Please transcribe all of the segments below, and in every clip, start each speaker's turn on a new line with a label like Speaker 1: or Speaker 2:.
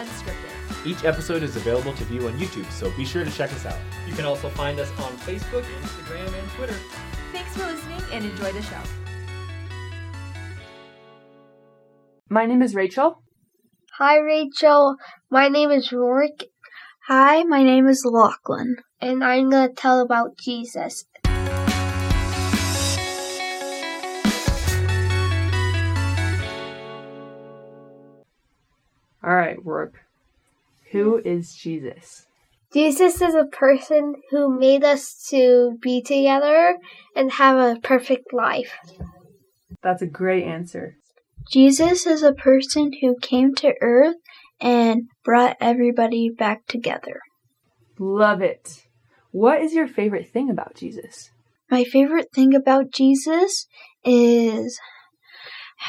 Speaker 1: Unscripted.
Speaker 2: Each episode is available to view on YouTube, so be sure to check us out.
Speaker 3: You can also find us on Facebook, Instagram, and Twitter.
Speaker 1: Thanks for listening and enjoy the show.
Speaker 4: My name is Rachel.
Speaker 5: Hi, Rachel. My name is Rorik.
Speaker 6: Hi, my name is Lachlan.
Speaker 5: And I'm going to tell about Jesus.
Speaker 4: All right, Rorik. Who is Jesus?
Speaker 5: Jesus is a person who made us to be together and have a perfect life.
Speaker 4: That's a great answer.
Speaker 6: Jesus is a person who came to earth and brought everybody back together.
Speaker 4: Love it. What is your favorite thing about Jesus?
Speaker 6: My favorite thing about Jesus is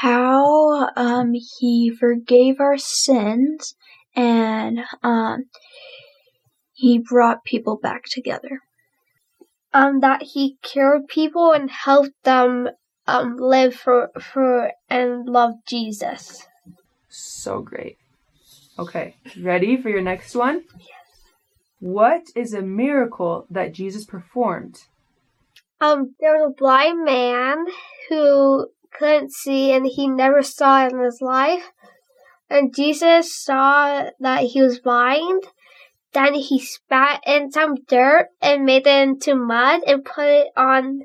Speaker 6: how um, he forgave our sins and um, he brought people back together.
Speaker 5: Um, that he cured people and helped them um, live for for and love Jesus.
Speaker 4: So great. Okay, ready for your next one?
Speaker 5: Yes.
Speaker 4: What is a miracle that Jesus performed?
Speaker 5: Um, there was a blind man who couldn't see and he never saw it in his life. And Jesus saw that he was blind. Then he spat in some dirt and made it into mud and put it on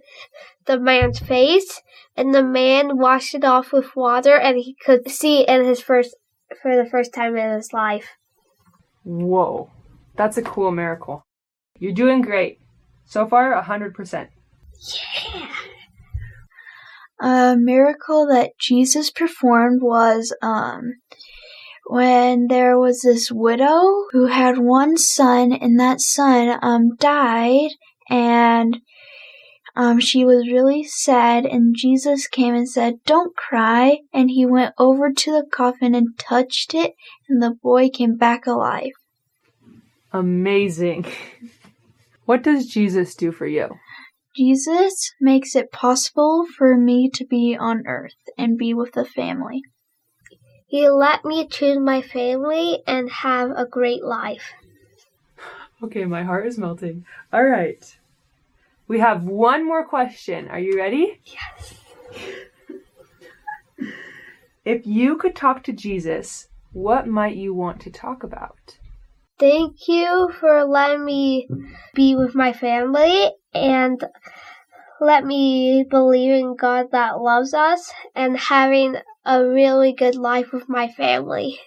Speaker 5: the man's face. And the man washed it off with water and he could see in his first, for the first time in his life.
Speaker 4: Whoa, that's a cool miracle. You're doing great. So far, 100%.
Speaker 5: Yeah.
Speaker 6: A miracle that Jesus performed was um, when there was this widow who had one son, and that son um, died, and um, she was really sad, and Jesus came and said, Don't cry. And he went over to the coffin and touched it, and the boy came back alive.
Speaker 4: Amazing. What does Jesus do for you?
Speaker 6: Jesus makes it possible for me to be on earth and be with the family.
Speaker 5: He let me choose my family and have a great life.
Speaker 4: Okay, my heart is melting. All right. We have one more question. Are you ready?
Speaker 5: Yes.
Speaker 4: If you could talk to Jesus, what might you want to talk about?
Speaker 5: Thank you for letting me be with my family and let me believe in God that loves us and having a really good life with my family.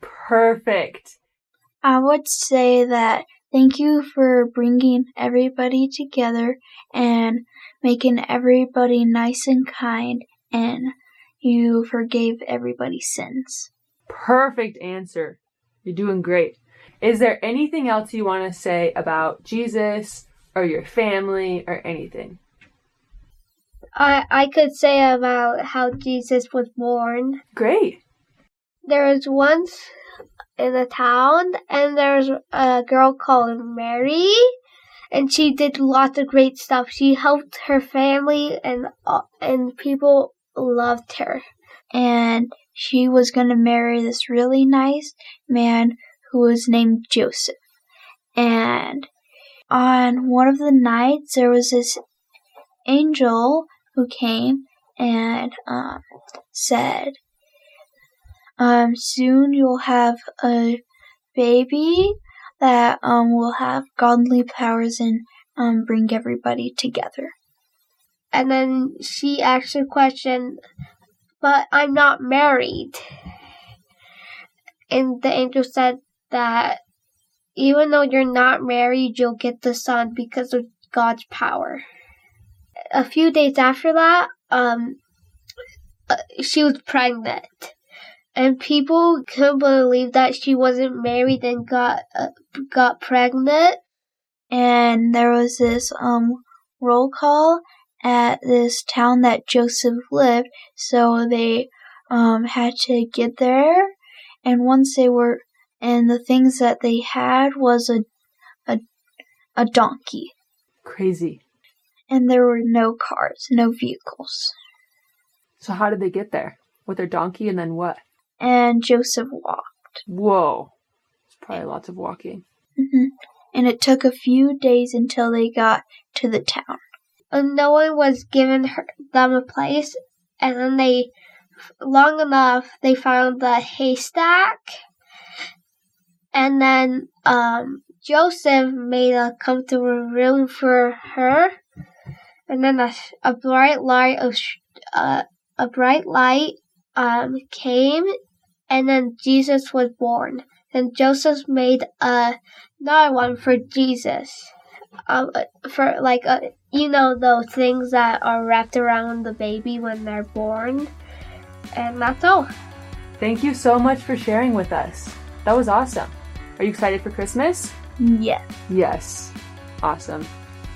Speaker 4: Perfect.
Speaker 6: I would say that thank you for bringing everybody together and making everybody nice and kind, and you forgave everybody's sins.
Speaker 4: Perfect answer. You're doing great. Is there anything else you want to say about Jesus or your family or anything?
Speaker 5: I, I could say about how Jesus was born.
Speaker 4: Great.
Speaker 5: There was once in a town, and there was a girl called Mary, and she did lots of great stuff. She helped her family, and and people loved her.
Speaker 6: And she was going to marry this really nice man who was named Joseph. And on one of the nights, there was this angel who came and um, said, um, "Soon you'll have a baby that um, will have godly powers and um, bring everybody together."
Speaker 5: And then she asked a question, "But I'm not married." And the angel said that even though you're not married, you'll get the son because of God's power. A few days after that, um, uh, she was pregnant, and people couldn't believe that she wasn't married and got uh, got pregnant.
Speaker 6: And there was this um roll call at this town that Joseph lived, so they um had to get there. And once they were and the things that they had was a a a donkey.
Speaker 4: Crazy.
Speaker 6: And there were no cars, no vehicles.
Speaker 4: So how did they get there? With their donkey and then what?
Speaker 6: And Joseph walked.
Speaker 4: Whoa. It's probably lots of walking.
Speaker 6: hmm And it took a few days until they got to the town.
Speaker 5: And no one was giving her, them a place. And then they, long enough, they found the haystack. And then um, Joseph made a comfortable room for her. And then a, a bright light of uh, a bright light um, came, and then Jesus was born. Then Joseph made a, another one for Jesus, um, for like uh, you know those things that are wrapped around the baby when they're born, and that's all.
Speaker 4: Thank you so much for sharing with us. That was awesome. Are you excited for Christmas?
Speaker 6: Yes.
Speaker 4: Yes. Awesome.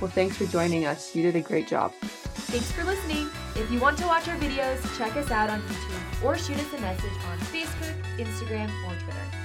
Speaker 4: Well, thanks for joining us. You did a great job.
Speaker 1: Thanks for listening. If you want to watch our videos, check us out on YouTube or shoot us a message on Facebook, Instagram, or Twitter.